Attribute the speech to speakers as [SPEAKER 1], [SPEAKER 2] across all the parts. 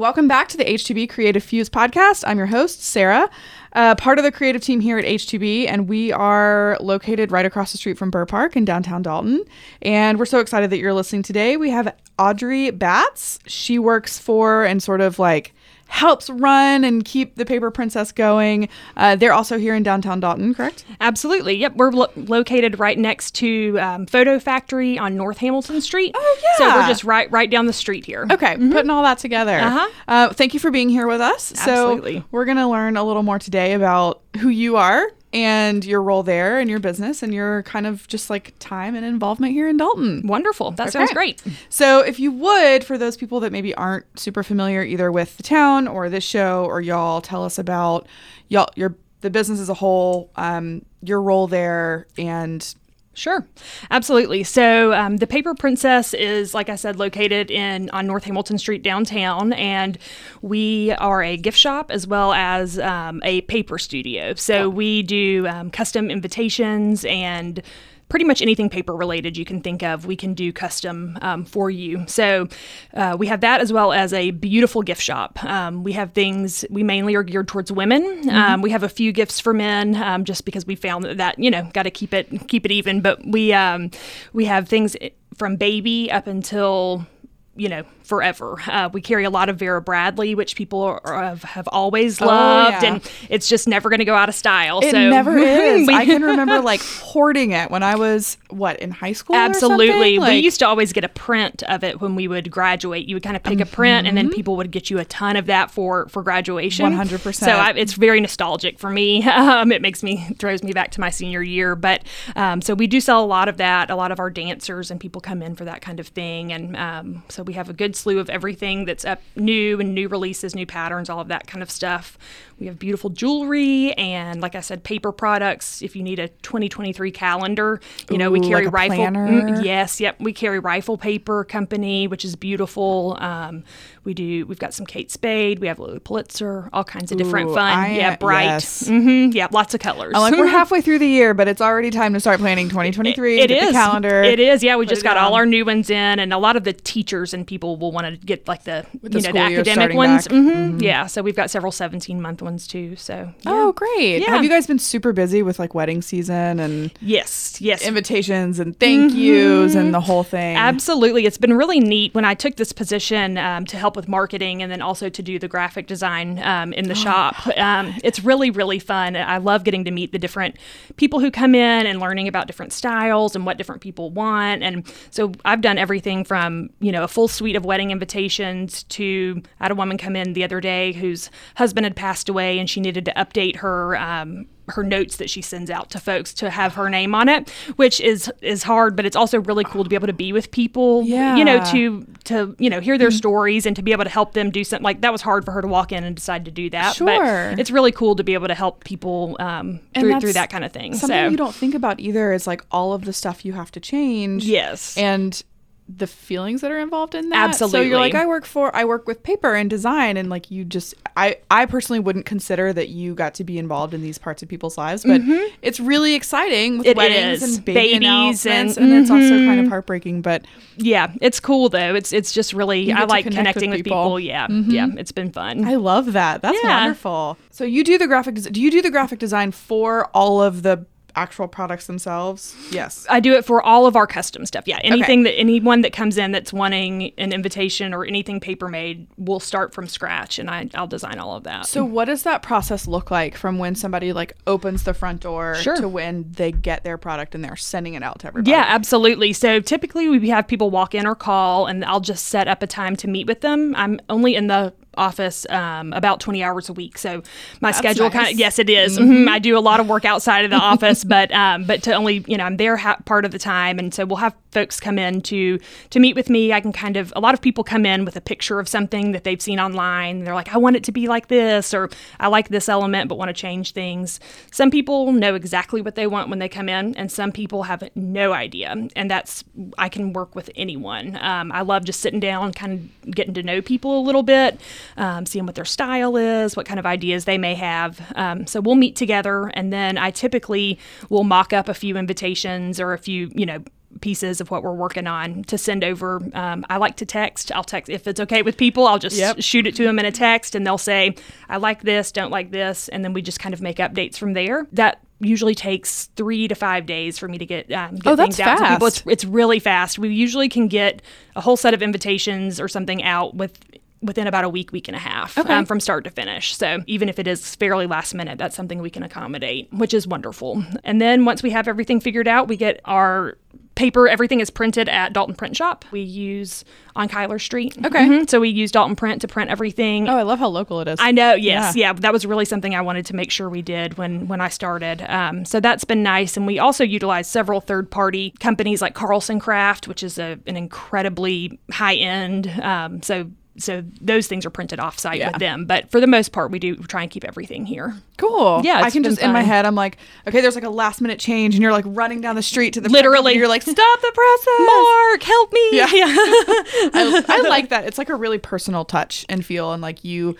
[SPEAKER 1] Welcome back to the H2B Creative Fuse podcast. I'm your host, Sarah, uh, part of the creative team here at H2B, and we are located right across the street from Burr Park in downtown Dalton. And we're so excited that you're listening today. We have Audrey Batts. She works for and sort of like helps run and keep the Paper Princess going. Uh, they're also here in downtown Dalton, correct?
[SPEAKER 2] Absolutely. Yep. We're lo- located right next to um, Photo Factory on North Hamilton Street.
[SPEAKER 1] Oh, yeah.
[SPEAKER 2] So we're just right right down the street here.
[SPEAKER 1] Okay, putting all that together.
[SPEAKER 2] Uh-huh.
[SPEAKER 1] Uh, thank you for being here with us.
[SPEAKER 2] Absolutely.
[SPEAKER 1] So we're going to learn a little more today about who you are and your role there and your business and your kind of just like time and involvement here in Dalton.
[SPEAKER 2] Wonderful. That sounds great.
[SPEAKER 1] So, if you would, for those people that maybe aren't super familiar either with the town or this show or y'all, tell us about y'all your the business as a whole, um, your role there, and
[SPEAKER 2] Sure, absolutely. So um, the Paper Princess is, like I said, located in on North Hamilton Street downtown, and we are a gift shop as well as um, a paper studio. So we do um, custom invitations and pretty much anything paper related you can think of, we can do custom um, for you. So uh, we have that as well as a beautiful gift shop. Um, we have things we mainly are geared towards women. Um, we have a few gifts for men, um, just because we found that, that you know got to keep it keep it even. But we um, we have things from baby up until you know forever. Uh, we carry a lot of Vera Bradley, which people are, have, have always loved,
[SPEAKER 1] yeah.
[SPEAKER 2] and it's just never going to go out of style.
[SPEAKER 1] it
[SPEAKER 2] so
[SPEAKER 1] never is. I can remember like hoarding it when I was what in high school.
[SPEAKER 2] Absolutely.
[SPEAKER 1] something?
[SPEAKER 2] we used to always get a print of it when we would graduate. You would kind of pick a print, and
[SPEAKER 1] Mm-hmm.
[SPEAKER 2] then people would get you a ton of that for for graduation.
[SPEAKER 1] 100%.
[SPEAKER 2] So I, it's very nostalgic for me. Um, it makes me throws me back to my senior year. But um, so we do sell a lot of that. A lot of our dancers and people come in for that kind of thing, and um, so we have a good slew of everything that's up new and new releases, new patterns, all of that kind of stuff. We have beautiful jewelry and, like I said, paper products. If you need a 2023 calendar, you know we carry
[SPEAKER 1] like
[SPEAKER 2] rifle. Mm, Yes, yep. We carry Rifle Paper Company, which is beautiful. Um, we do. We've got some Kate Spade. We have Lilly Pulitzer. All kinds of different
[SPEAKER 1] Ooh,
[SPEAKER 2] fun.
[SPEAKER 1] I-
[SPEAKER 2] yeah, bright.
[SPEAKER 1] yes.
[SPEAKER 2] hmm Yeah, lots of colors.
[SPEAKER 1] I'm like we're halfway through the year, but it's already time to start planning 2023.
[SPEAKER 2] It
[SPEAKER 1] get
[SPEAKER 2] is
[SPEAKER 1] the calendar.
[SPEAKER 2] It is. Yeah, we just
[SPEAKER 1] it
[SPEAKER 2] got all our new ones in, and a lot of the teachers and people will want to get like the
[SPEAKER 1] the
[SPEAKER 2] you know the academic ones.
[SPEAKER 1] Mm-hmm.
[SPEAKER 2] hmm Yeah, so we've got several 17 month ones too. So yeah.
[SPEAKER 1] Oh, great!
[SPEAKER 2] Yeah.
[SPEAKER 1] Have you guys been super busy with like wedding season and
[SPEAKER 2] yes, yes,
[SPEAKER 1] invitations and thank yous and the whole thing?
[SPEAKER 2] Absolutely. It's been really neat when I took this position um, to help with marketing and then also to do the graphic design um, in the shop. Um, it's really, really fun. I love getting to meet the different people who come in and learning about different styles and what different people want. And so I've done everything from, you know, a full suite of wedding invitations to I had a woman come in the other day whose husband had passed away and she needed to update her. Um, her notes that she sends out to folks to have her name on it, which is is hard, but it's also really cool to be able to be with people, you know, to to you know hear their stories and to be able to help them do something like that was hard for her to walk in and decide to do that.
[SPEAKER 1] Sure.
[SPEAKER 2] but it's really cool to be able to help people um, through through that kind of thing.
[SPEAKER 1] Something
[SPEAKER 2] so
[SPEAKER 1] you don't think about either is like all of the stuff you have to change.
[SPEAKER 2] yes,
[SPEAKER 1] and the feelings that are involved in that.
[SPEAKER 2] Absolutely.
[SPEAKER 1] So you're like, I work for, I work with paper and design, and like you just, I, I personally wouldn't consider that you got to be involved in these parts of people's lives, but mm-hmm. it's really exciting with
[SPEAKER 2] It
[SPEAKER 1] weddings
[SPEAKER 2] is.
[SPEAKER 1] and baby
[SPEAKER 2] Babies and-
[SPEAKER 1] and, it's mm-hmm. also kind of heartbreaking. But
[SPEAKER 2] yeah, it's cool though. It's it's just really I like
[SPEAKER 1] connect
[SPEAKER 2] connecting
[SPEAKER 1] with
[SPEAKER 2] with
[SPEAKER 1] people.
[SPEAKER 2] people. Yeah, mm-hmm. yeah, it's been fun.
[SPEAKER 1] I love that. That's
[SPEAKER 2] Yeah.
[SPEAKER 1] wonderful. So you do the graphic. Do you do the graphic design for all of the actual products themselves? Yes.
[SPEAKER 2] I do it for all of our custom stuff. Yeah, anything that anyone that comes in that's wanting an invitation or anything paper made, we'll start from scratch, and I, I'll design all of that.
[SPEAKER 1] So what does that process look like from when somebody like opens the front door
[SPEAKER 2] Sure.
[SPEAKER 1] to when they get their product and they're sending it out to everybody?
[SPEAKER 2] Yeah, absolutely. So typically we have people walk in or call, and I'll just set up a time to meet with them. I'm only in the office um, about 20 hours a week so my schedule kind of yes it is. Mhm. i do a lot of work outside of the office but um, but to only you know i'm there ha- part of the time and so we'll have folks come in to to meet with me. I can kind of a lot of people come in with a picture of something that they've seen online. They're like i want it to be like this or i like this element but want to change things. Some people know exactly what they want when they come in and some people have no idea and that's i can work with anyone. Um, i love just sitting down kind of getting to know people a little bit um, seeing what their style is what kind of ideas they may have. Um, so we'll meet together and then i typically will mock up a few invitations or a few you know pieces of what we're working on to send over. Um, I like to text. I'll text if it's okay with people. I'll just
[SPEAKER 1] Yep.
[SPEAKER 2] shoot it to them in a text, and they'll say, "I like this, don't like this," and then we just kind of make updates from there. That usually takes three to five days for me to get, um, get
[SPEAKER 1] Oh, that's
[SPEAKER 2] things out to people. It's it's really fast. We usually can get a whole set of invitations or something out with within about a week, week and a half
[SPEAKER 1] Okay.
[SPEAKER 2] um, from start to finish. So even if it is fairly last minute, that's something we can accommodate, which is wonderful. And then once we have everything figured out, we get our paper. Everything is printed at Dalton Print Shop. We use on Kyler Street.
[SPEAKER 1] Okay.
[SPEAKER 2] Mhm. So we use Dalton Print to print everything.
[SPEAKER 1] Oh, I love how local it is.
[SPEAKER 2] I know. Yes.
[SPEAKER 1] Yeah.
[SPEAKER 2] Yeah. That was really something I wanted to make sure we did when when I started. Um, so that's been nice, and we also utilize several third party companies like Carlson Craft, which is a, an incredibly high end. Um, so. So those things are printed off site
[SPEAKER 1] Yeah.
[SPEAKER 2] with them, but for the most part, we do try and keep everything here.
[SPEAKER 1] Cool.
[SPEAKER 2] Yeah,
[SPEAKER 1] I can just in my head, I'm like, okay, there's like a last minute change, and you're like running down the street to the
[SPEAKER 2] Literally.
[SPEAKER 1] You're like, stop the process.
[SPEAKER 2] Mark, help me!
[SPEAKER 1] Yeah. I, I like that. It's like a really personal touch and feel, and like you,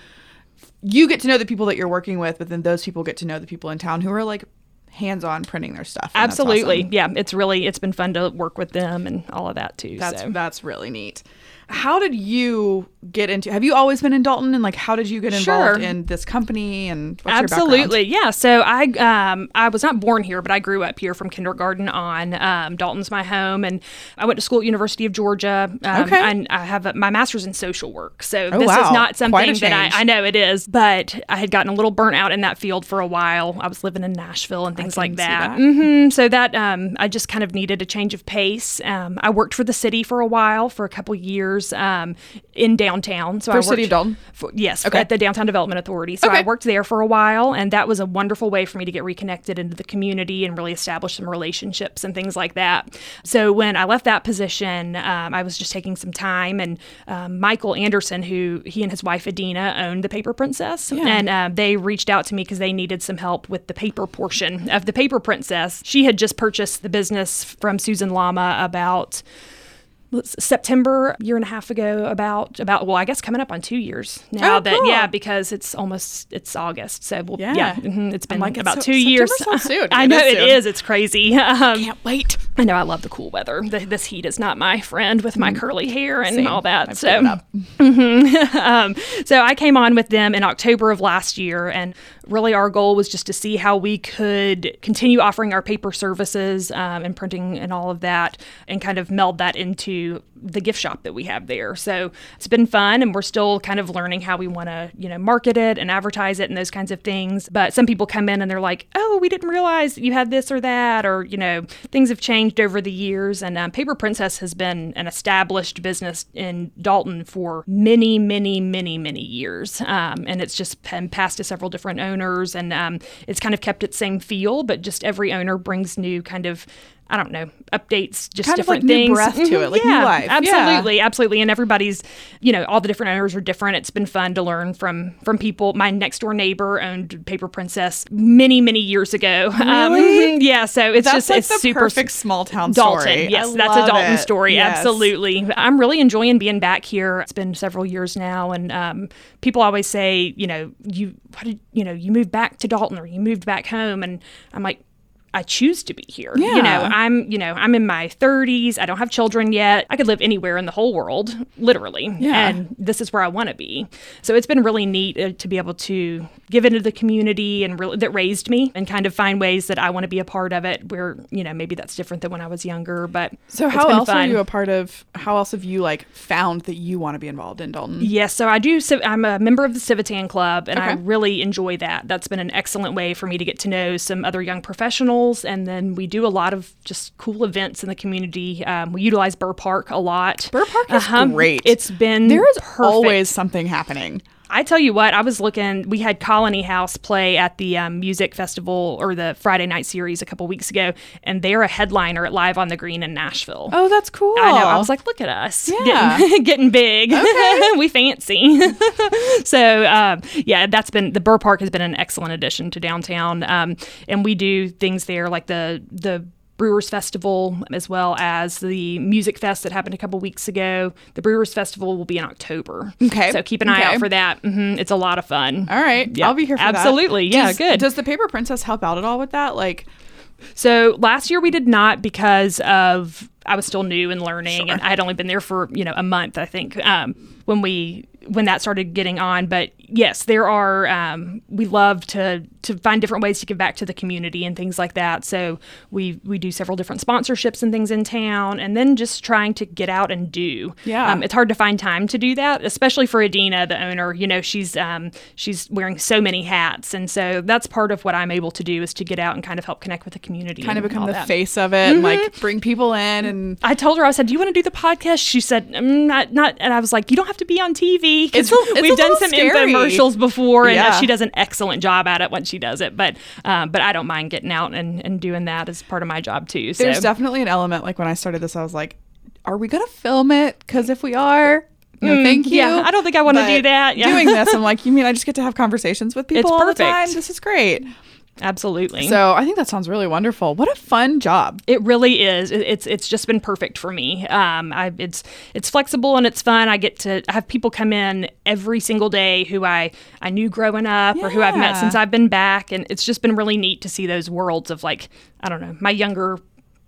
[SPEAKER 1] you get to know the people that you're working with, but then those people get to know the people in town who are like hands on printing their stuff.
[SPEAKER 2] Absolutely,
[SPEAKER 1] awesome.
[SPEAKER 2] yeah. It's really it's been fun to work with them and all of that too.
[SPEAKER 1] That's
[SPEAKER 2] so.
[SPEAKER 1] that's really neat. How did you get into? Have you always been in Dalton, and like how did you get involved
[SPEAKER 2] Sure.
[SPEAKER 1] in this company? And what's your
[SPEAKER 2] Absolutely, yeah. So I um, I was not born here, but I grew up here from kindergarten on. Um, Dalton's my home, and I went to school at University of Georgia. Um,
[SPEAKER 1] Okay.
[SPEAKER 2] and I have a, my master's in social work. So
[SPEAKER 1] Oh,
[SPEAKER 2] this
[SPEAKER 1] wow.
[SPEAKER 2] is not something that. I, I know it is, but I had gotten a little burnt out in that field for a while. I was living in Nashville and things like that.
[SPEAKER 1] that.
[SPEAKER 2] hmm So that um, I just kind of needed a change of pace. Um, I worked for the city for a while, for a couple years um, in downtown. So
[SPEAKER 1] For
[SPEAKER 2] I
[SPEAKER 1] City of
[SPEAKER 2] worked-
[SPEAKER 1] Dalton?
[SPEAKER 2] for- yes,
[SPEAKER 1] Okay.
[SPEAKER 2] at the Downtown Development Authority. So
[SPEAKER 1] Okay.
[SPEAKER 2] I worked there for a while, and that was a wonderful way for me to get reconnected into the community and really establish some relationships and things like that. So when I left that position, um, I was just taking some time, and um, Michael Anderson, who he and his wife Adina owned the Paper Princess, and uh, they reached out to me because they needed some help with the paper portion of the Paper Princess. She had just purchased the business from Susan Lama about September year and a half ago about about well I guess coming up on two years now
[SPEAKER 1] Oh,
[SPEAKER 2] that
[SPEAKER 1] cool.
[SPEAKER 2] yeah because it's almost it's August so we'll,
[SPEAKER 1] Yeah.
[SPEAKER 2] yeah, mhm, it's been
[SPEAKER 1] like,
[SPEAKER 2] about
[SPEAKER 1] so-
[SPEAKER 2] two years
[SPEAKER 1] soon.
[SPEAKER 2] I
[SPEAKER 1] It
[SPEAKER 2] know it
[SPEAKER 1] soon.
[SPEAKER 2] is it's crazy um,
[SPEAKER 1] Can't wait.
[SPEAKER 2] I know I love the cool weather the, this heat is not my friend with my curly hair and
[SPEAKER 1] Mm. Same.
[SPEAKER 2] all that
[SPEAKER 1] I've
[SPEAKER 2] so
[SPEAKER 1] up.
[SPEAKER 2] um, so I came on with them in October of last year, and really our goal was just to see how we could continue offering our paper services um, and printing and all of that, and kind of meld that into the gift shop that we have there. So it's been fun, and we're still kind of learning how we want to, you know, market it and advertise it and those kinds of things. But some people come in and they're like, "Oh, we didn't realize you had this or that," or you know, things have changed over the years. And um, Paper Princess has been an established business in Dalton for many, many, many, many years, um, and it's just been passed to several different owners, and um, it's kind of kept its same feel, but just every owner brings new kind of. I don't know, updates, just
[SPEAKER 1] Kind like
[SPEAKER 2] different
[SPEAKER 1] new
[SPEAKER 2] things.
[SPEAKER 1] breath to it, like new
[SPEAKER 2] yeah,
[SPEAKER 1] life. Yeah.
[SPEAKER 2] Absolutely, absolutely. And everybody's, you know, all the different owners are different. It's been fun to learn from from people. My next door neighbor owned Paper Princess many, many years ago. Um,
[SPEAKER 1] Really?
[SPEAKER 2] mhm, yeah. So it's
[SPEAKER 1] That's
[SPEAKER 2] just
[SPEAKER 1] like
[SPEAKER 2] it's
[SPEAKER 1] the
[SPEAKER 2] super
[SPEAKER 1] perfect small town
[SPEAKER 2] Dalton.
[SPEAKER 1] story.
[SPEAKER 2] Yes,
[SPEAKER 1] I
[SPEAKER 2] that's a Dalton
[SPEAKER 1] it.
[SPEAKER 2] story.
[SPEAKER 1] Yes.
[SPEAKER 2] Absolutely. I'm really enjoying being back here. It's been several years now, and um, people always say, you know, you what did you know, you moved back to Dalton or you moved back home, and I'm like. I choose to be here. You know, I'm, you know, I'm in my 30s. I don't have children yet. I could live anywhere in the whole world, literally.
[SPEAKER 1] Yeah.
[SPEAKER 2] And this is where I want to be. So it's been really neat uh, to be able to give into the community and really that raised me and kind of find ways that I want to be a part of it where, you know, maybe that's different than when I was younger, but
[SPEAKER 1] So how else are you a part of? How else have you like found that you want to be involved in Dalton?
[SPEAKER 2] Yes, so I do. I'm a member of the Civitan Club, and I really enjoy that. That's been an excellent way for me to get to know some other young professionals, and then we do a lot of just cool events in the community. Um, we utilize Burr Park a lot.
[SPEAKER 1] Burr Park is
[SPEAKER 2] Uh-huh.
[SPEAKER 1] great.
[SPEAKER 2] It's been
[SPEAKER 1] There is
[SPEAKER 2] perfect.
[SPEAKER 1] always something happening.
[SPEAKER 2] I tell you what, I was looking. We had Colony House play at the um, music festival or the Friday night series a couple weeks ago, and they're a headliner at Live on the Green in Nashville.
[SPEAKER 1] Oh, that's cool.
[SPEAKER 2] I know. I was like, look at us,
[SPEAKER 1] Yeah.
[SPEAKER 2] getting, getting big. we fancy. so um, yeah, that's been the Burr Park has been an excellent addition to downtown, um, and we do things there like the the. Brewers Festival, as well as the Music Fest that happened a couple weeks ago. The Brewers Festival will be in October.
[SPEAKER 1] Okay.
[SPEAKER 2] So keep an eye out for that. hmm It's a lot of fun.
[SPEAKER 1] All right,
[SPEAKER 2] Yeah,
[SPEAKER 1] I'll be here for that.
[SPEAKER 2] absolutely. Yeah,
[SPEAKER 1] Does-
[SPEAKER 2] good.
[SPEAKER 1] Does the Paper Princess help out at all with that? Like,
[SPEAKER 2] So last year we did not because of I was still new and learning, and I had only been there for you know a month, I think, um, when we when that started getting on. But yes, there are. Um, we love to to find different ways to give back to the community and things like that. So we we do several different sponsorships and things in town, and then just trying to get out and do.
[SPEAKER 1] Yeah.
[SPEAKER 2] um, it's hard to find time to do that, especially for Adina, the owner. You know, she's um, she's wearing so many hats, and so that's part of what I'm able to do is to get out and kind of help connect with the community.
[SPEAKER 1] Kind of become the
[SPEAKER 2] that.
[SPEAKER 1] face of it, and like bring people in, and
[SPEAKER 2] I told her, I said, "Do you want to do the podcast?" She said, mm, "Not, not." And I was like, "You don't have to be on TV." 'cause
[SPEAKER 1] It's a- it's
[SPEAKER 2] we've done some
[SPEAKER 1] scary.
[SPEAKER 2] infomercials before, and uh,
[SPEAKER 1] Yeah.
[SPEAKER 2] she does an excellent job at it when she does it. But, um, but I don't mind getting out and, and doing that as part of my job too. So
[SPEAKER 1] there's definitely an element. Like when I started this, I was like, "Are we gonna film it? Because if we are." No, thank you.
[SPEAKER 2] Mm, yeah, I don't think I wanna do that, yeah.
[SPEAKER 1] Doing this, I'm like, you mean I just get to have conversations with people
[SPEAKER 2] It's
[SPEAKER 1] all the time? This is great.
[SPEAKER 2] Absolutely.
[SPEAKER 1] So I think that sounds really wonderful. What a fun job.
[SPEAKER 2] It really is. It's it's just been perfect for me. Um, I, it's it's flexible and it's fun. I get to have people come in every single day who I I knew growing up or who I've met since I've been back, and it's just been really neat to see those worlds of like I don't know my younger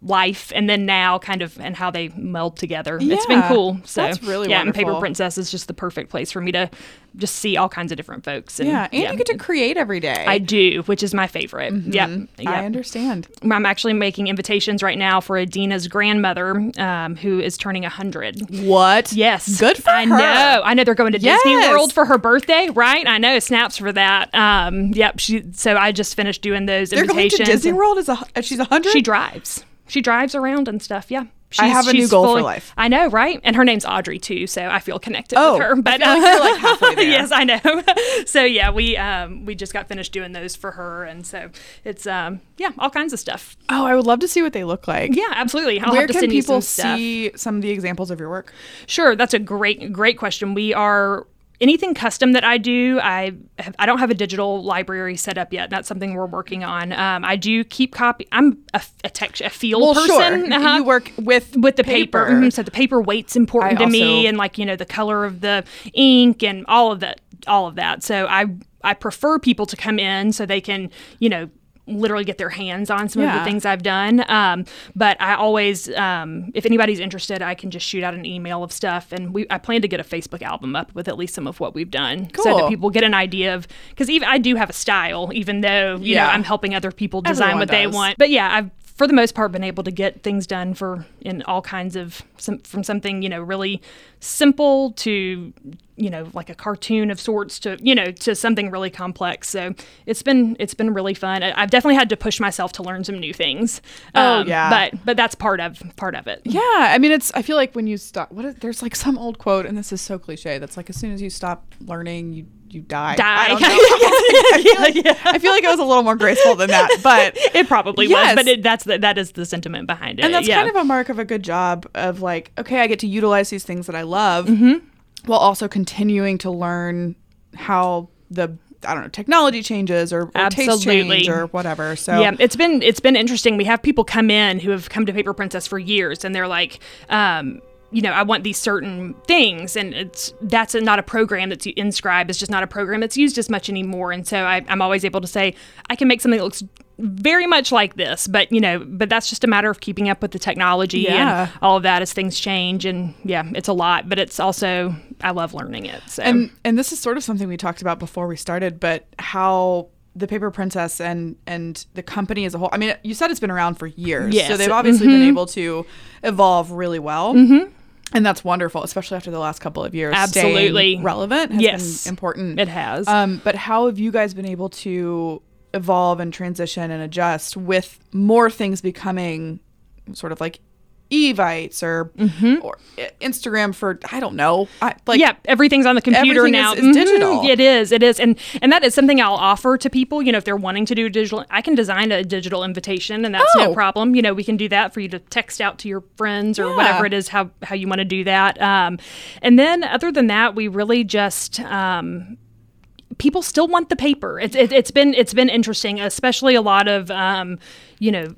[SPEAKER 2] life and then now kind of and how they meld together. It's been cool. So
[SPEAKER 1] That's really
[SPEAKER 2] yeah, and Paper. Princess is just the perfect place for me to just see all kinds of different folks. And,
[SPEAKER 1] Yeah, and you get to create every day.
[SPEAKER 2] I do, which is my favorite.
[SPEAKER 1] Mm-hmm. I
[SPEAKER 2] yep.
[SPEAKER 1] understand.
[SPEAKER 2] I'm actually making invitations right now for Adina's grandmother, um, who is turning 100.
[SPEAKER 1] What?
[SPEAKER 2] Yes.
[SPEAKER 1] Good for
[SPEAKER 2] I
[SPEAKER 1] her.
[SPEAKER 2] I know. I know they're going to Disney World for her birthday, right? I know. Snaps for that. Um, yep. She. So I just finished doing those
[SPEAKER 1] They're going
[SPEAKER 2] invitations.
[SPEAKER 1] to Disney World as a she's a hundred.
[SPEAKER 2] She drives. She drives around and stuff. Yeah.
[SPEAKER 1] I have a new
[SPEAKER 2] she's
[SPEAKER 1] goal for life.
[SPEAKER 2] I know, right? And her name's Audrey too, so I feel connected
[SPEAKER 1] Oh,
[SPEAKER 2] with her.
[SPEAKER 1] I
[SPEAKER 2] But
[SPEAKER 1] feel like like, halfway there.
[SPEAKER 2] yes, I know. so yeah, we um, we just got finished doing those for her, and so it's um, yeah, all kinds of stuff.
[SPEAKER 1] oh, I would love to see what they look like.
[SPEAKER 2] Yeah, absolutely. I'll
[SPEAKER 1] Where can people
[SPEAKER 2] some
[SPEAKER 1] see some of the examples of your work?
[SPEAKER 2] Sure, that's a great great question. We are anything custom that I do. I have, I don't have a digital library set up yet. That's something we're working on. Um, I do keep copy. I'm a, a tech a feel
[SPEAKER 1] Well,
[SPEAKER 2] person.
[SPEAKER 1] sure.
[SPEAKER 2] uh-huh.
[SPEAKER 1] You work with
[SPEAKER 2] with the paper. Mhm. So the paper weight's important
[SPEAKER 1] I
[SPEAKER 2] to me, and like you know the color of the ink and all of that, all of that. So I I prefer people to come in so they can you know literally get their hands on some of the things I've done. Um, but I always, um, if anybody's interested, I can just shoot out an email of stuff, and we I plan to get a Facebook album up with at least some of what we've done, so that people get an idea of because even I do have a style, even though you know I'm helping other people design
[SPEAKER 1] Everyone
[SPEAKER 2] what they want. But yeah, I've for the most part been able to get things done for in all kinds of some from something you know really simple to you know like a cartoon of sorts to you know to something really complex so it's been it's been really fun I- i've definitely had to push myself to learn some new things
[SPEAKER 1] Oh, um, yeah.
[SPEAKER 2] but but that's part of part of it
[SPEAKER 1] Yeah, I mean, it's. I feel like when you stop, what is, there's like some old quote, and this is so cliche. That's like as soon as you stop learning, you you die.
[SPEAKER 2] Die.
[SPEAKER 1] I, don't know. I, feel like, I feel like it was a little more graceful than that, but
[SPEAKER 2] it probably
[SPEAKER 1] Yes.
[SPEAKER 2] was but it, that's the, that is the sentiment behind it
[SPEAKER 1] and that's
[SPEAKER 2] yeah.
[SPEAKER 1] kind of a mark of a good job of like, okay, I get to utilize these things that I love, while also continuing to learn how the I don't know technology changes or, or taste change or whatever. So
[SPEAKER 2] Yeah, it's been it's been interesting. We have people come in who have come to Paper Princess for years, and they're like, um, you know, I want these certain things, and it's that's a, not a program that's inscribed. It's just not a program that's used as much anymore. And so I, I'm always able to say I can make something that looks very much like this, but you know, but that's just a matter of keeping up with the technology
[SPEAKER 1] Yeah.
[SPEAKER 2] and all of that as things change. And yeah, it's a lot, but it's also I love learning it. So
[SPEAKER 1] and and this is sort of something we talked about before we started, but how the Paper Princess and and the company as a whole. I mean, you said it's been around for years,
[SPEAKER 2] Yes.
[SPEAKER 1] so they've obviously been able to evolve really well. Mm-hmm. And that's wonderful, especially after the last couple of years. Staying
[SPEAKER 2] Absolutely.
[SPEAKER 1] relevant has
[SPEAKER 2] Yes.
[SPEAKER 1] been important.
[SPEAKER 2] it has.
[SPEAKER 1] Um, but how have you guys been able to evolve and transition and adjust with more things becoming sort of like Evites or or Instagram for I don't know, I, like
[SPEAKER 2] yeah, everything's on the computer now.
[SPEAKER 1] is- is
[SPEAKER 2] Mhm.
[SPEAKER 1] digital.
[SPEAKER 2] It is. It is, and and that is something I'll offer to people. You know, if they're wanting to do digital, I can design a digital invitation, and that's
[SPEAKER 1] Oh.
[SPEAKER 2] no problem. You know, we can do that for you to text out to your friends or
[SPEAKER 1] Yeah.
[SPEAKER 2] whatever it is how how you want to do that. Um, and then other than that, we really just. Um, people still want the paper. It's it, it's been it's been interesting, especially a lot of um, you know.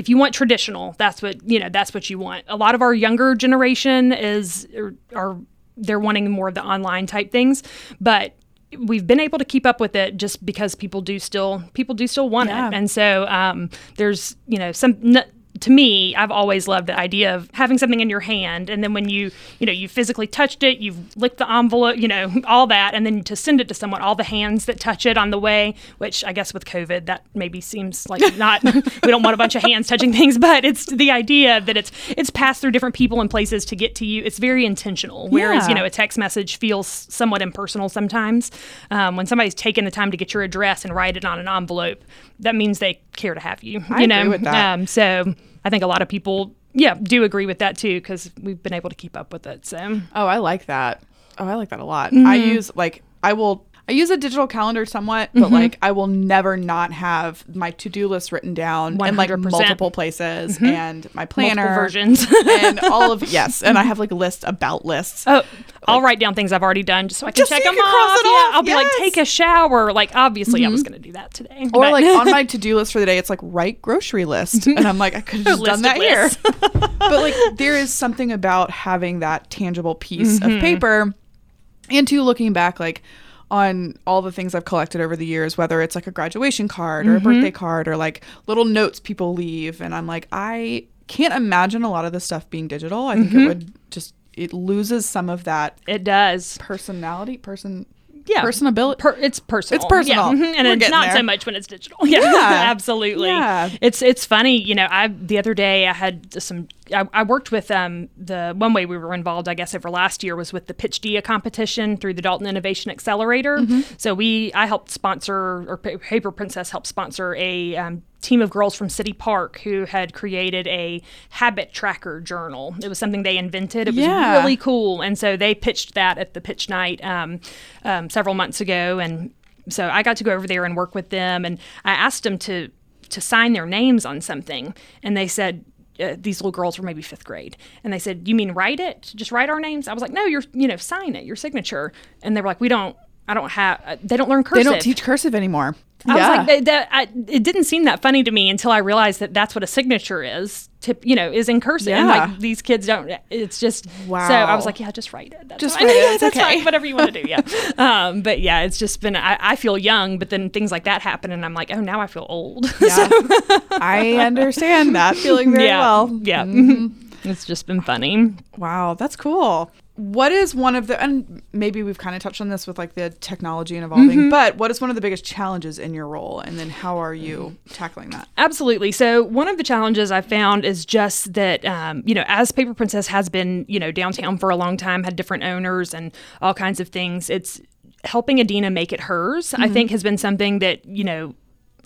[SPEAKER 2] If, you want traditional, that's what you know. That's what you want. A lot of our younger generation is are, are they're wanting more of the online type things, but we've been able to keep up with it just because people do still people do still want
[SPEAKER 1] Yeah.
[SPEAKER 2] it and so um, there's you know some n- to me i've always loved the idea of having something in your hand and then when you you know you physically touched it you've licked the envelope you know all that and then to send it to someone all the hands that touch it on the way which i guess with covid that maybe seems like not we don't want a bunch of hands touching things but it's the idea that it's it's passed through different people and places to get to you it's very intentional whereas
[SPEAKER 1] Yeah.
[SPEAKER 2] you know a text message feels somewhat impersonal sometimes um, when somebody's taken the time to get your address and write it on an envelope that means they care to have you
[SPEAKER 1] I
[SPEAKER 2] you know
[SPEAKER 1] agree with that.
[SPEAKER 2] Um, so i think a lot of people yeah do agree with that too because we've been able to keep up with it so
[SPEAKER 1] Oh, I like that. Oh, I like that a lot. I
[SPEAKER 2] Mm-hmm.
[SPEAKER 1] use like I will I use a digital calendar somewhat, but
[SPEAKER 2] Mm-hmm.
[SPEAKER 1] like I will never not have my to-do list written down in like
[SPEAKER 2] 100%.
[SPEAKER 1] multiple places and my planner
[SPEAKER 2] Mm-hmm. multiple versions
[SPEAKER 1] and all of yes, and I have like lists about lists.
[SPEAKER 2] Oh, I'll write down things I've already done just so I can
[SPEAKER 1] so
[SPEAKER 2] check
[SPEAKER 1] you
[SPEAKER 2] them
[SPEAKER 1] can
[SPEAKER 2] off. Yeah,
[SPEAKER 1] off,
[SPEAKER 2] I'll be like, take a shower. Like, obviously, I was going to do that today.
[SPEAKER 1] Or
[SPEAKER 2] but-
[SPEAKER 1] like on my to-do list for the day, it's like write grocery list, and I'm like, I could have just done that here. but like, there is something about having that tangible piece
[SPEAKER 2] Mm-hmm.
[SPEAKER 1] of paper, and to looking back, like on all the things I've collected over the years, whether it's like a graduation card or a
[SPEAKER 2] Mm-hmm.
[SPEAKER 1] birthday card or like little notes people leave, and I'm like, I can't imagine a lot of this stuff being digital. I think
[SPEAKER 2] Mm-hmm.
[SPEAKER 1] it would just it loses some of that
[SPEAKER 2] it does.
[SPEAKER 1] personality, person,
[SPEAKER 2] Yeah.
[SPEAKER 1] personability.
[SPEAKER 2] Per- it's personal.
[SPEAKER 1] It's personal.
[SPEAKER 2] Yeah. mhm, And
[SPEAKER 1] We're
[SPEAKER 2] it's not
[SPEAKER 1] there.
[SPEAKER 2] so much when it's digital. Yeah,
[SPEAKER 1] Yeah.
[SPEAKER 2] absolutely.
[SPEAKER 1] Yeah.
[SPEAKER 2] It's it's funny, you know, I the other day I had some I, I worked with um the one way we were involved, I guess, over last year was with the Pitch Dia competition through the Dalton Innovation Accelerator.
[SPEAKER 1] Mm-hmm.
[SPEAKER 2] So we I helped sponsor or Paper Princess helped sponsor a um, team of girls from City Park who had created a habit tracker journal. It was something they invented. It was
[SPEAKER 1] Yeah.
[SPEAKER 2] really cool, and so they pitched that at the pitch night um, um, several months ago, and so I got to go over there and work with them, and I asked them to to sign their names on something, and they said. Uh, these little girls were maybe fifth grade, and they said, "You mean write it? Just write our names?" I was like, "No, you're, you know, sign it, your signature." And they were like, "We don't, I don't have, uh, they don't learn cursive.
[SPEAKER 1] They don't teach cursive anymore.
[SPEAKER 2] I
[SPEAKER 1] yeah.
[SPEAKER 2] was like, that, that, I, it didn't seem that funny to me until I realized that that's what a signature is. To, you know, is in cursive. And
[SPEAKER 1] Yeah.
[SPEAKER 2] like these kids don't. It's just.
[SPEAKER 1] wow.
[SPEAKER 2] So I was like, yeah, just write it. That's
[SPEAKER 1] Just
[SPEAKER 2] fine.
[SPEAKER 1] write it,
[SPEAKER 2] Yeah, that's
[SPEAKER 1] okay.
[SPEAKER 2] fine. Whatever you want to do. Yeah. um, but yeah, it's just been. I, I feel young, but then things like that happen, and I'm like, oh, now I feel old.
[SPEAKER 1] Yeah. I understand that feeling very
[SPEAKER 2] yeah.
[SPEAKER 1] well. Mm-hmm.
[SPEAKER 2] Yeah. it's just been funny.
[SPEAKER 1] Wow, that's cool. What is one of the and maybe we've kind of touched on this with like the technology and evolving,
[SPEAKER 2] Mm-hmm.
[SPEAKER 1] but what is one of the biggest challenges in your role and then how are you tackling that?
[SPEAKER 2] Absolutely. So one of the challenges I found is just that, um, you know, as Paper Princess has been, you know, downtown for a long time, had different owners and all kinds of things. It's helping Adina make it hers. I think has been something that you know.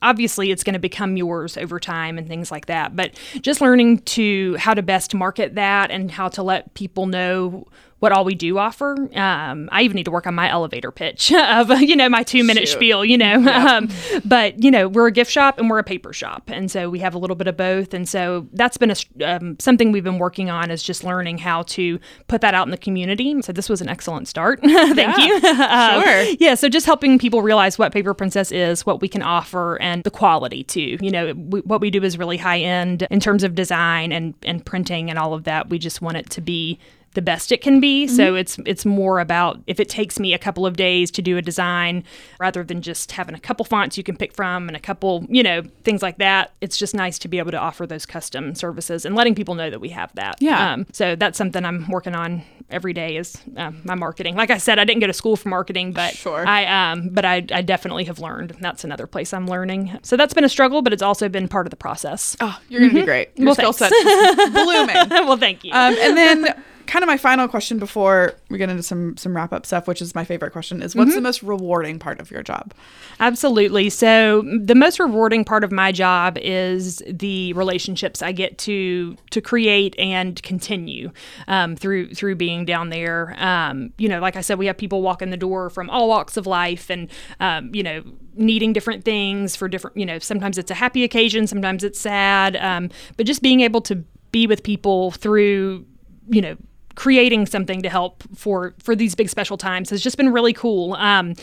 [SPEAKER 2] Obviously, it's going to become yours over time and things like that. But just learning to how to best market that and how to let people know what all we do offer. Um, I even need to work on my elevator pitch of you know my two minute spiel. You know, um, but you know we're a gift shop and we're a paper shop, and so we have a little bit of both. And so that's been a, um, something we've been working on is just learning how to put that out in the community. So this was an excellent start. Thank you. Um,
[SPEAKER 1] Sure.
[SPEAKER 2] Yeah. So just helping people realize what Paper Princess is, what we can offer, and the quality too. You know, we, what we do is really high end in terms of design and and printing and all of that. We just want it to be the best it can be. So it's it's more about if it takes me a couple of days to do a design rather than just having a couple fonts you can pick from and a couple, you know, things like that. It's just nice to be able to offer those custom services and letting people know that we have that.
[SPEAKER 1] Yeah.
[SPEAKER 2] Um, so that's something I'm working on every day is um, my marketing. Like I said, I didn't go to school for marketing, but
[SPEAKER 1] Sure.
[SPEAKER 2] I um, but I, I definitely have learned. That's another place I'm learning. So that's been a struggle, but it's also been part of the process.
[SPEAKER 1] Oh, you're gonna be great. Your
[SPEAKER 2] Well,
[SPEAKER 1] skill
[SPEAKER 2] thanks.
[SPEAKER 1] set is blooming.
[SPEAKER 2] well, thank you.
[SPEAKER 1] Um, and then kind of my final question before we get into some some wrap up stuff, which is my favorite question, is
[SPEAKER 2] Mm-hmm.
[SPEAKER 1] what's the most rewarding part of your job?
[SPEAKER 2] Absolutely. So the most rewarding part of my job is the relationships I get to to create and continue um, through through being down there. Um, you know, like I said, we have people walk in the door from all walks of life, and um, you know, needing different things for different. You know, sometimes it's a happy occasion, sometimes it's sad, um, but just being able to be with people through, you know creating something to help for for these big special times has just been really cool um,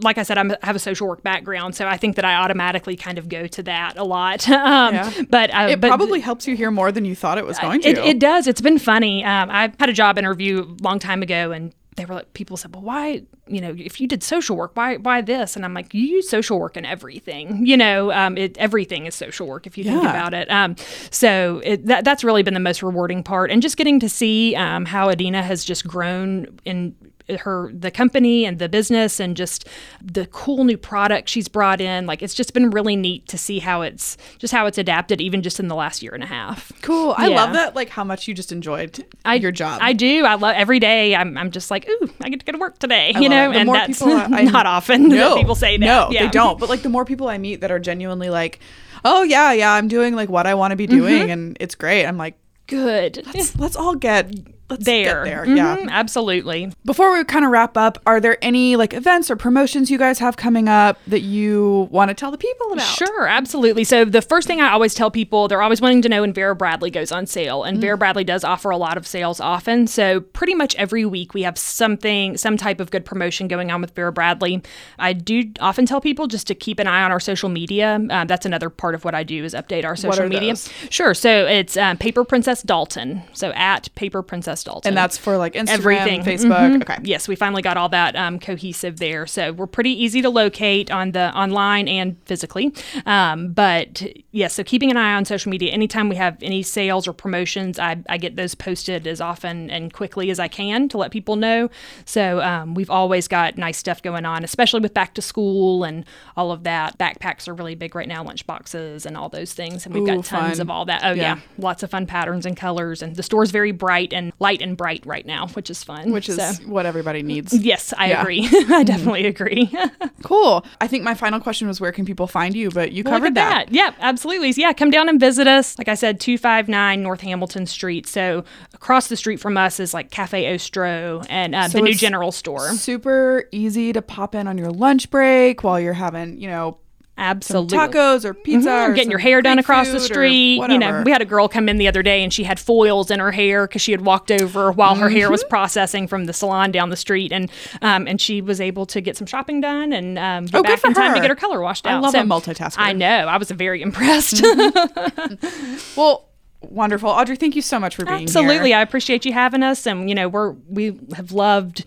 [SPEAKER 2] like I said, I'm, I have a social work background, so I think that I automatically kind of go to that a lot. um,
[SPEAKER 1] Yeah.
[SPEAKER 2] But uh,
[SPEAKER 1] It
[SPEAKER 2] but
[SPEAKER 1] probably helps you hear more than you thought it was going to.
[SPEAKER 2] it, it does. It's been funny. Um, I had a job interview a long time ago, and they were like, people said, well, why, you know, if you did social work, why, why this? And I'm like, you use social work in everything, you know, um, it, everything is social work if you think about it. Um, so it, that, that's really been the most rewarding part. And just getting to see um, how Adina has just grown in her the company and the business and just the cool new product she's brought in like it's just been really neat to see how it's just how it's adapted even just in the last year and a half
[SPEAKER 1] Cool. I
[SPEAKER 2] Yeah.
[SPEAKER 1] love that. Like how much you just enjoyed
[SPEAKER 2] I,
[SPEAKER 1] your job.
[SPEAKER 2] I do. I love every day. I'm, I'm just like, ooh, I get to go to work today.
[SPEAKER 1] love
[SPEAKER 2] you know.
[SPEAKER 1] The
[SPEAKER 2] and
[SPEAKER 1] more
[SPEAKER 2] that's
[SPEAKER 1] people I- I-
[SPEAKER 2] not often that people say that.
[SPEAKER 1] No,
[SPEAKER 2] Yeah.
[SPEAKER 1] they don't. But like the more people I meet that are genuinely like, oh yeah, yeah, I'm doing like what I want to be doing, mm-hmm. and it's great. I'm like,
[SPEAKER 2] Good.
[SPEAKER 1] let's, let's all get let's
[SPEAKER 2] there.
[SPEAKER 1] get there. Yeah.
[SPEAKER 2] Mhm, absolutely.
[SPEAKER 1] Before we kind of wrap up, are there any like events or promotions you guys have coming up that you want to tell the people about?
[SPEAKER 2] Sure, absolutely. So the first thing I always tell people, they're always wanting to know when Vera Bradley goes on sale, and Vera Bradley does offer a lot of sales often. So pretty much every week we have something, some type of good promotion going on with Vera Bradley. I do often tell people just to keep an eye on our social media. Um, that's another part of what I do is update our social media.
[SPEAKER 1] those?
[SPEAKER 2] Sure. So it's um, Paper Princess Dalton. So at Paper Princess Dalton,
[SPEAKER 1] And that's for like Instagram,
[SPEAKER 2] everything
[SPEAKER 1] Facebook.
[SPEAKER 2] Mhm.
[SPEAKER 1] Okay.
[SPEAKER 2] yes we finally got all that um, cohesive there so we're pretty easy to locate on the online and physically um, but yes so keeping an eye on social media anytime we have any sales or promotions I, I get those posted as often and quickly as i can to let people know so um, we've always got nice stuff going on especially with back to school and all of that backpacks are really big right now lunch boxes and all those things and we've
[SPEAKER 1] Ooh,
[SPEAKER 2] got tons
[SPEAKER 1] fun.
[SPEAKER 2] of all that oh
[SPEAKER 1] Yeah.
[SPEAKER 2] yeah lots of fun patterns and colors and the store's very bright and light and bright right now which is fun
[SPEAKER 1] Which is
[SPEAKER 2] So-
[SPEAKER 1] what everybody needs.
[SPEAKER 2] yes i
[SPEAKER 1] Yeah.
[SPEAKER 2] agree i definitely agree
[SPEAKER 1] Cool. I think my final question was where can people find you, but you
[SPEAKER 2] Look
[SPEAKER 1] covered
[SPEAKER 2] at
[SPEAKER 1] that.
[SPEAKER 2] that. Yep, absolutely. So, yeah, come down and visit us. Like I said, 259 North Hamilton Street. So across the street from us is like Cafe Ostro and uh,
[SPEAKER 1] So
[SPEAKER 2] the new general store.
[SPEAKER 1] Super easy to pop in on your lunch break while you're having, you know,
[SPEAKER 2] Absolutely.
[SPEAKER 1] tacos or pizza
[SPEAKER 2] Mhm,
[SPEAKER 1] or
[SPEAKER 2] getting your hair done across the street. You know, we had a girl come in the other day and she had foils in her hair because she had walked over while her hair
[SPEAKER 1] Mm-hmm.
[SPEAKER 2] was processing from the salon down the street, and um, and she was able to get some shopping done and um, get
[SPEAKER 1] Oh,
[SPEAKER 2] back in time to get her color washed
[SPEAKER 1] I
[SPEAKER 2] out.
[SPEAKER 1] love
[SPEAKER 2] So-
[SPEAKER 1] a multitasker.
[SPEAKER 2] I know. I was very impressed.
[SPEAKER 1] Well, wonderful. Audrey, thank you so much for being
[SPEAKER 2] Absolutely.
[SPEAKER 1] here.
[SPEAKER 2] I appreciate you having us. And, you know, we're, we have loved,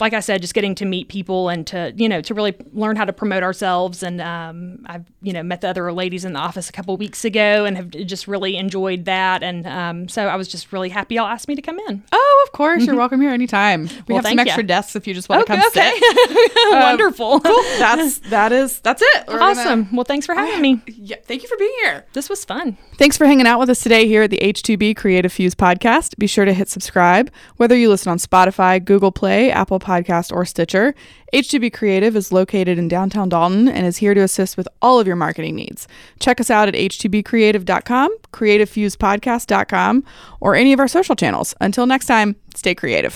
[SPEAKER 2] like I said, just getting to meet people and to, you know, to really learn how to promote ourselves. And um, I've, you know, met the other ladies in the office a couple weeks ago and have just really enjoyed that. And um, so I was just really happy y'all asked me to come in.
[SPEAKER 1] Oh, of course. You're welcome here anytime. We
[SPEAKER 2] Mm-hmm. Well,
[SPEAKER 1] have some extra
[SPEAKER 2] ya.
[SPEAKER 1] desks if you just want to
[SPEAKER 2] Okay,
[SPEAKER 1] come
[SPEAKER 2] okay.
[SPEAKER 1] sit.
[SPEAKER 2] Wonderful.
[SPEAKER 1] Cool. That's that is that's it. We're gonna-
[SPEAKER 2] Awesome. well, thanks for having me.
[SPEAKER 1] yeah, thank you for being here.
[SPEAKER 2] This was fun.
[SPEAKER 1] Thanks for hanging out with us today here at the H2B Creative Fuse podcast. Be sure to hit subscribe, whether you listen on Spotify, Google Play, Apple Podcast, or Stitcher. H2B Creative is located in downtown Dalton and is here to assist with all of your marketing needs. Check us out at h2bcreative.com, creativefusepodcast.com, or any of our social channels. Until next time, stay creative.